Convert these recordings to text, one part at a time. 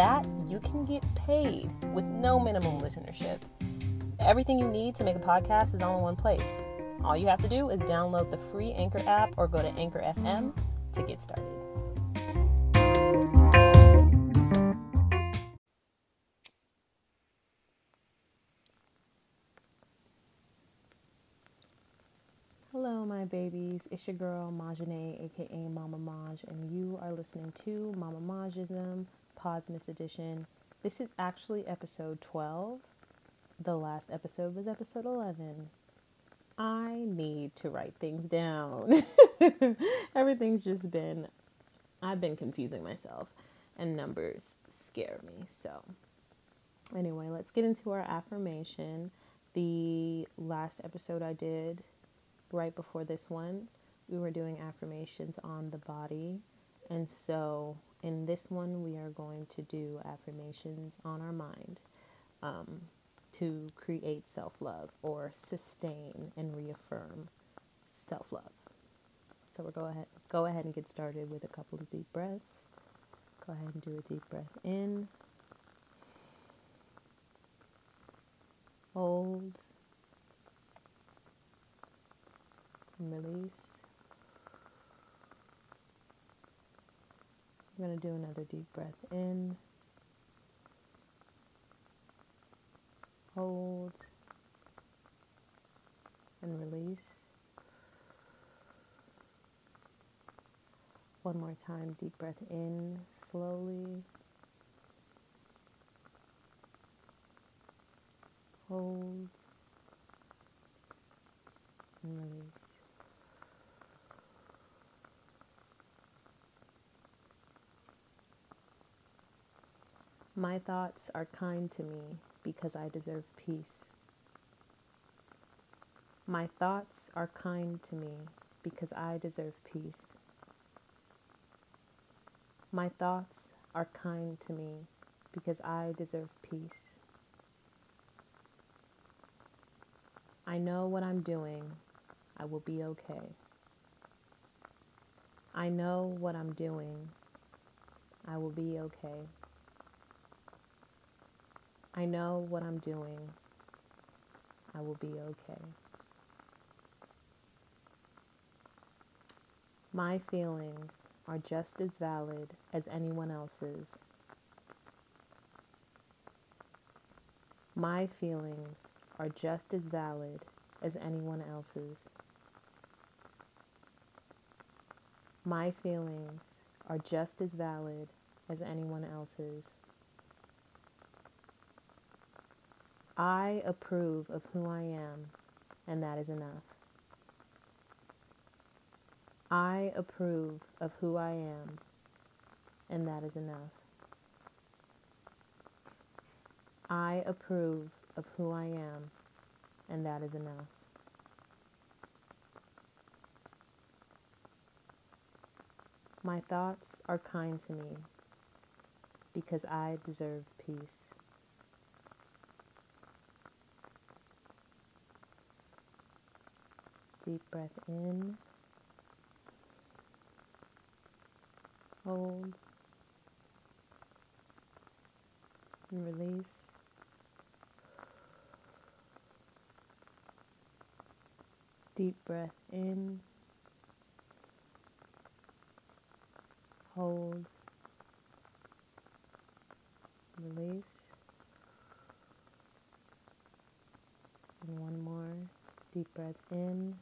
that you can get paid with no minimum listenership. Everything you need to make a podcast is all in one place. All you have to do is download the free Anchor app or go to Anchor FM to get started. Hello, my babies. It's your girl, Majane, aka Mama Maj, and you are listening to Mama Majism, Podsmas Edition. This is actually episode 12. The last episode was episode 11. I need to write things down. Everything's just been, I've been confusing myself, and numbers scare me. So, anyway, let's get into our affirmation. The last episode I did right before this one, we were doing affirmations on the body. And so in this one, we are going to do affirmations on our mind um, to create self love or sustain and reaffirm self love. So we're go ahead go ahead and get started with a couple of deep breaths. Go ahead and do a deep breath in. Hold release. I'm going to do another deep breath in. Hold and release. One more time, deep breath in slowly. Hold and release. My thoughts are kind to me because I deserve peace. My thoughts are kind to me because I deserve peace. My thoughts are kind to me because I deserve peace. I know what I'm doing. I will be okay. I know what I'm doing. I will be okay. I know what I'm doing. I will be okay. My feelings are just as valid as anyone else's. My feelings are just as valid as anyone else's. My feelings are just as valid as anyone else's. I approve of who I am, and that is enough. I approve of who I am, and that is enough. I approve of who I am, and that is enough. My thoughts are kind to me because I deserve peace. Deep breath in. Hold. And release. Deep breath in. Hold. Release. And one more deep breath in.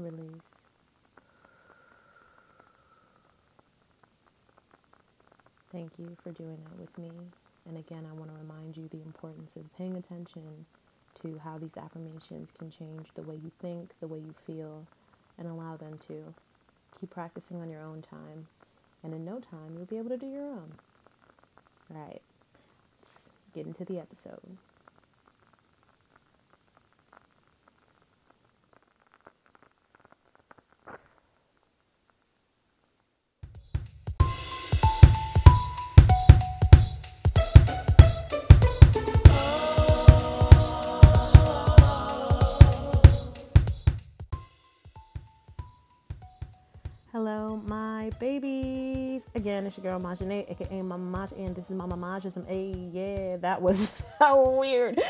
Release. Thank you for doing that with me. And again, I want to remind you the importance of paying attention to how these affirmations can change the way you think, the way you feel, and allow them to. keep practicing on your own time. And in no time, you'll be able to do your own. All right, let's get into the episode. It's your girl Majane, aka Mama Maj, and this is Mama Majism. Hey, yeah, that was so weird.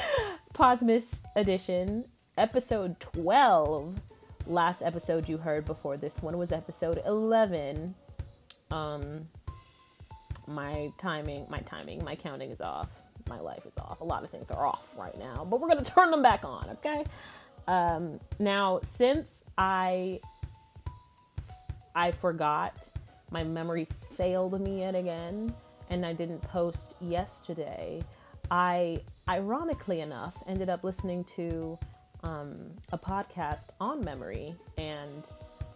Podsmas edition, episode 12. Last episode you heard before this one was episode 11. Um, my timing, my timing, my counting is off. My life is off. A lot of things are off right now, but we're gonna turn them back on, okay? Um, now, since I I forgot. My memory failed me yet again, and I didn't post yesterday. I, ironically enough, ended up listening to um, a podcast on memory. And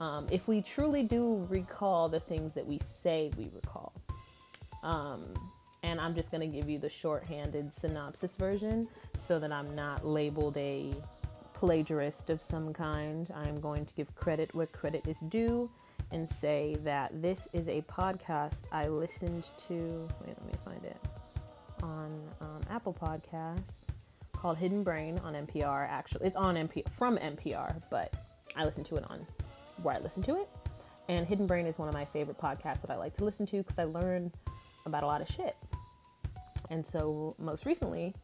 um, if we truly do recall the things that we say we recall, um, and I'm just going to give you the shorthanded synopsis version so that I'm not labeled a plagiarist of some kind. I'm going to give credit where credit is due and say that this is a podcast I listened to. Wait, let me find it on um, Apple Podcasts called Hidden Brain on NPR. Actually, it's on NPR from NPR, but I listened to it on where I listen to it. And Hidden Brain is one of my favorite podcasts that I like to listen to because I learn about a lot of shit. And so, most recently,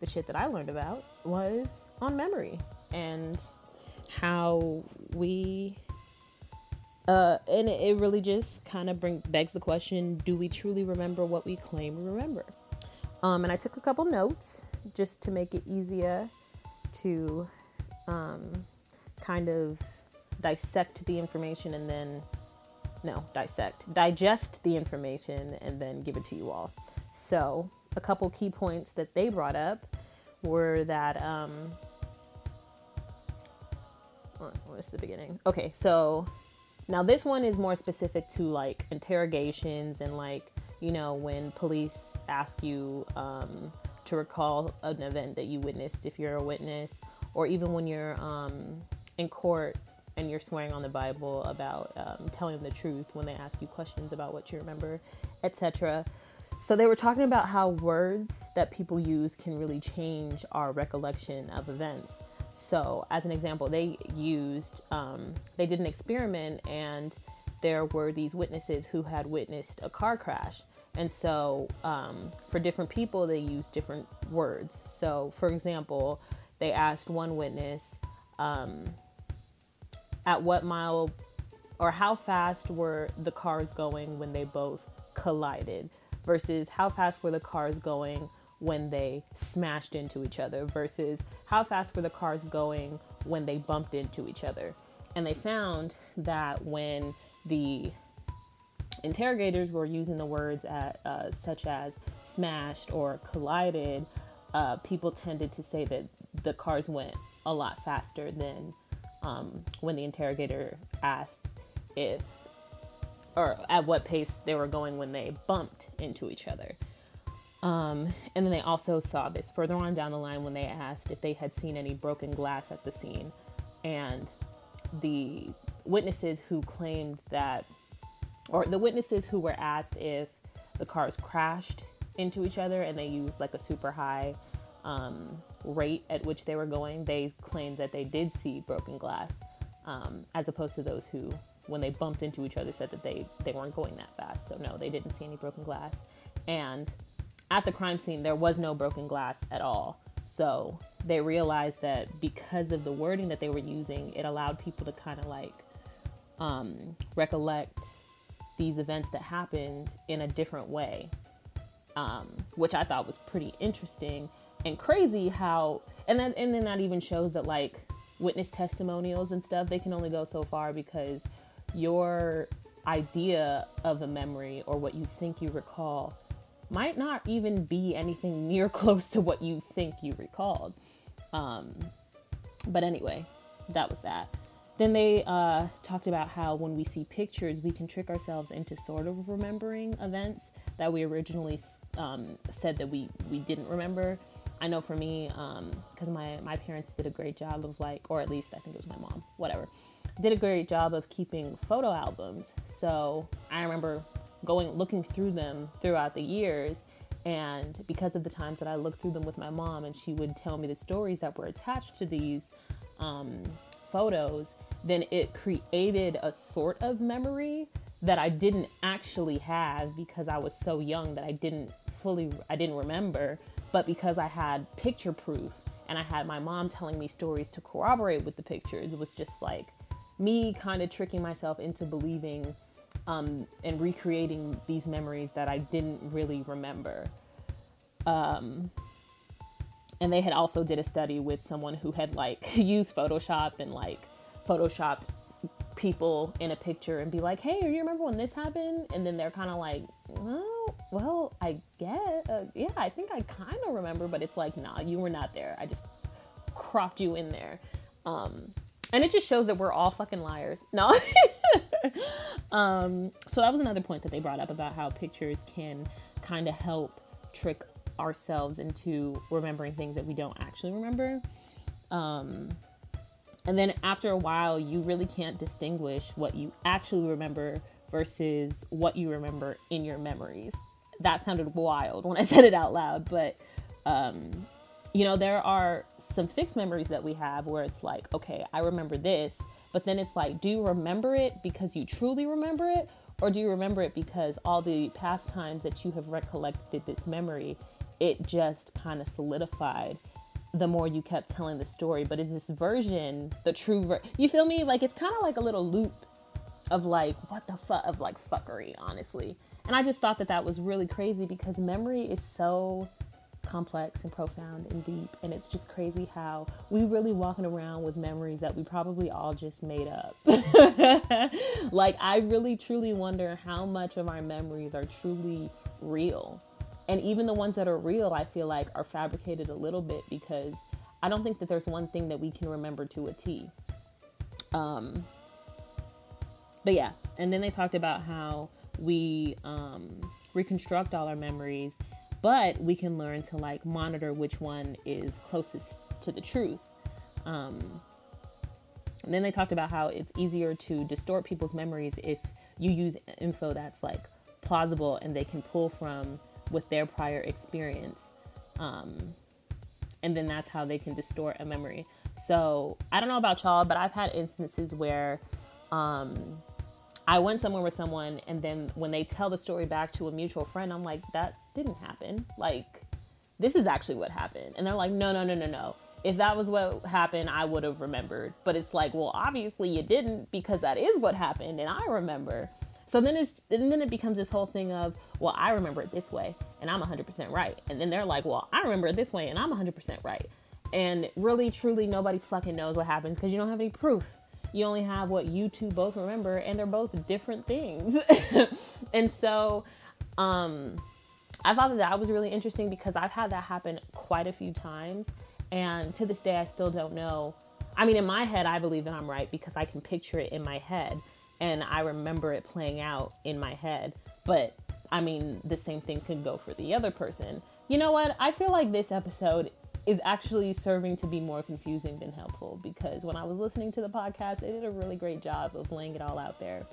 the shit that I learned about was on memory and how we uh, and it really just kind of bring begs the question: Do we truly remember what we claim we remember? Um, and I took a couple notes just to make it easier to um, kind of dissect the information and then no dissect digest the information and then give it to you all. So a couple key points that they brought up were that um, what's the beginning? Okay, so now, this one is more specific to like interrogations and like, you know, when police ask you um, to recall an event that you witnessed if you're a witness, or even when you're um, in court and you're swearing on the Bible about um, telling the truth when they ask you questions about what you remember, etc. So they were talking about how words that people use can really change our recollection of events. So, as an example, they used, um, they did an experiment and there were these witnesses who had witnessed a car crash. And so, um, for different people, they used different words. So, for example, they asked one witness, um, at what mile or how fast were the cars going when they both collided versus how fast were the cars going when they smashed into each other versus how fast were the cars going when they bumped into each other. And they found that when the interrogators were using the words at, uh, such as smashed or collided, uh, people tended to say that the cars went a lot faster than um, when the interrogator asked if or at what pace they were going when they bumped into each other. Um, and then they also saw this further on down the line when they asked if they had seen any broken glass at the scene. And the witnesses who claimed that, or the witnesses who were asked if the cars crashed into each other and they used like a super high um, rate at which they were going, they claimed that they did see broken glass, um, as opposed to those who, when they bumped into each other, said that they, they weren't going that fast. So, no, they didn't see any broken glass. And at the crime scene, there was no broken glass at all. So they realized that because of the wording that they were using, it allowed people to kind of like um, recollect these events that happened in a different way, um, which I thought was pretty interesting and crazy. How and and then that even shows that like witness testimonials and stuff they can only go so far because your idea of a memory or what you think you recall might not even be anything near close to what you think you recalled. Um, but anyway, that was that. then they uh, talked about how when we see pictures, we can trick ourselves into sort of remembering events that we originally um, said that we, we didn't remember. I know for me, because um, my, my parents did a great job of like, or at least I think it was my mom, whatever, did a great job of keeping photo albums. So I remember going looking through them throughout the years. And because of the times that I looked through them with my mom and she would tell me the stories that were attached to these um, photos, then it created a sort of memory that I didn't actually have because I was so young that I didn't fully I didn't remember, but because I had picture proof and I had my mom telling me stories to corroborate with the pictures, it was just like me kind of tricking myself into believing um, and recreating these memories that I didn't really remember. Um, and they had also did a study with someone who had like used Photoshop and like photoshopped people in a picture and be like, "Hey, do you remember when this happened?" And then they're kind of like, "Well, well, I get, uh, yeah, I think I kind of remember, but it's like, nah, you were not there. I just cropped you in there." Um, and it just shows that we're all fucking liars. No. um, so that was another point that they brought up about how pictures can kind of help trick ourselves into remembering things that we don't actually remember. Um, and then after a while, you really can't distinguish what you actually remember versus what you remember in your memories. That sounded wild when I said it out loud, but um, you know, there are some fixed memories that we have where it's like, okay, I remember this, but then it's like, do you remember it because you truly remember it? Or do you remember it because all the past times that you have recollected this memory, it just kind of solidified the more you kept telling the story. But is this version the true ver- You feel me? Like it's kind of like a little loop of like what the fuck of like fuckery, honestly. And I just thought that that was really crazy because memory is so complex and profound and deep and it's just crazy how we really walking around with memories that we probably all just made up like i really truly wonder how much of our memories are truly real and even the ones that are real, I feel like are fabricated a little bit because I don't think that there's one thing that we can remember to a T. Um, but yeah, and then they talked about how we um, reconstruct all our memories, but we can learn to like monitor which one is closest to the truth. Um, and then they talked about how it's easier to distort people's memories if you use info that's like plausible and they can pull from with their prior experience. Um, and then that's how they can distort a memory. So I don't know about y'all, but I've had instances where um, I went somewhere with someone, and then when they tell the story back to a mutual friend, I'm like, that didn't happen. Like, this is actually what happened. And they're like, no, no, no, no, no. If that was what happened, I would have remembered. But it's like, well, obviously you didn't because that is what happened, and I remember. So then it's and then it becomes this whole thing of, well, I remember it this way and I'm 100% right. And then they're like, well, I remember it this way and I'm 100% right. And really truly nobody fucking knows what happens because you don't have any proof. You only have what you two both remember and they're both different things. and so um I thought that that was really interesting because I've had that happen quite a few times and to this day I still don't know. I mean in my head I believe that I'm right because I can picture it in my head and I remember it playing out in my head. But I mean, the same thing could go for the other person. You know what? I feel like this episode is actually serving to be more confusing than helpful because when I was listening to the podcast, they did a really great job of laying it all out there.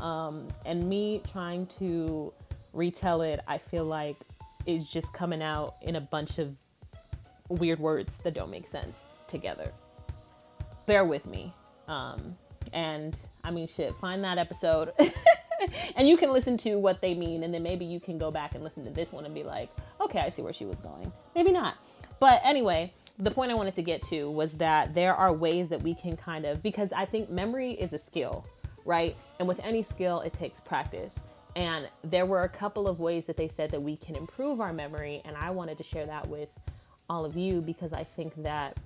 Um, and me trying to retell it, I feel like is just coming out in a bunch of weird words that don't make sense together. Bear with me. Um, and I mean, shit, find that episode. and you can listen to what they mean. And then maybe you can go back and listen to this one and be like, okay, I see where she was going. Maybe not. But anyway, the point I wanted to get to was that there are ways that we can kind of, because I think memory is a skill, right? And with any skill, it takes practice. And there were a couple of ways that they said that we can improve our memory. And I wanted to share that with all of you because I think that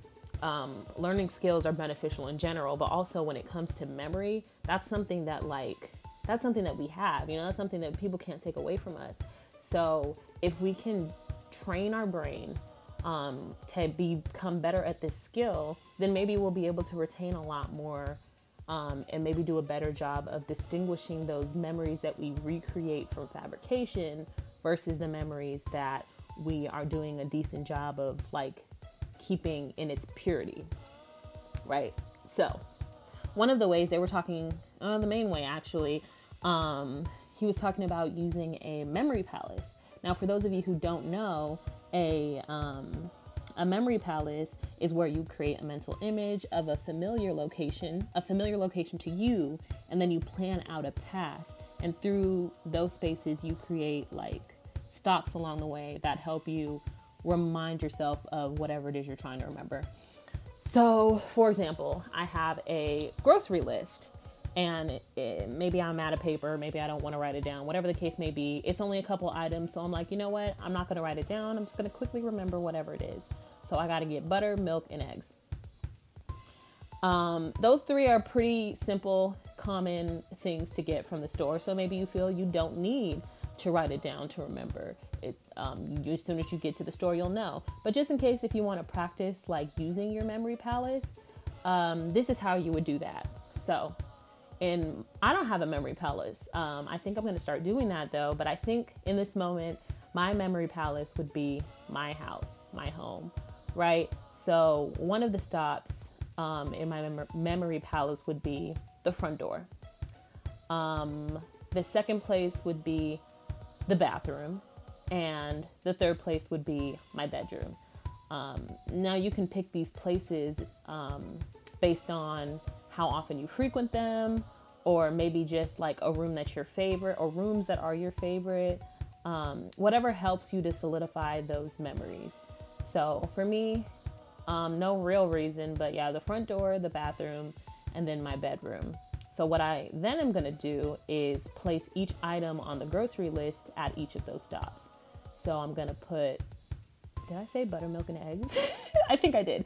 um, learning skills are beneficial in general, but also when it comes to memory, that's something that like that's something that we have. You know, that's something that people can't take away from us. So if we can train our brain um, to become better at this skill, then maybe we'll be able to retain a lot more um, and maybe do a better job of distinguishing those memories that we recreate from fabrication versus the memories that we are doing a decent job of like keeping in its purity right? So one of the ways they were talking uh, the main way actually um, he was talking about using a memory palace. Now for those of you who don't know a um, a memory palace is where you create a mental image of a familiar location, a familiar location to you, and then you plan out a path. And through those spaces, you create like stops along the way that help you remind yourself of whatever it is you're trying to remember. So, for example, I have a grocery list and it, it, maybe I'm out of paper, maybe I don't want to write it down, whatever the case may be. It's only a couple items, so I'm like, you know what? I'm not going to write it down. I'm just going to quickly remember whatever it is. So I got to get butter, milk, and eggs. Um, those three are pretty simple, common things to get from the store. So maybe you feel you don't need to write it down to remember it. Um, as soon as you get to the store, you'll know. But just in case, if you want to practice like using your memory palace, um, this is how you would do that. So, and I don't have a memory palace. Um, I think I'm going to start doing that though. But I think in this moment, my memory palace would be my house, my home right? So one of the stops um, in my mem- memory palace would be the front door. Um, the second place would be the bathroom, and the third place would be my bedroom. Um, now you can pick these places um, based on how often you frequent them, or maybe just like a room that's your favorite, or rooms that are your favorite. Um, whatever helps you to solidify those memories. So for me, um, no real reason, but yeah, the front door, the bathroom, and then my bedroom. So what I then am gonna do is place each item on the grocery list at each of those stops. So I'm gonna put, did I say buttermilk and eggs? I think I did.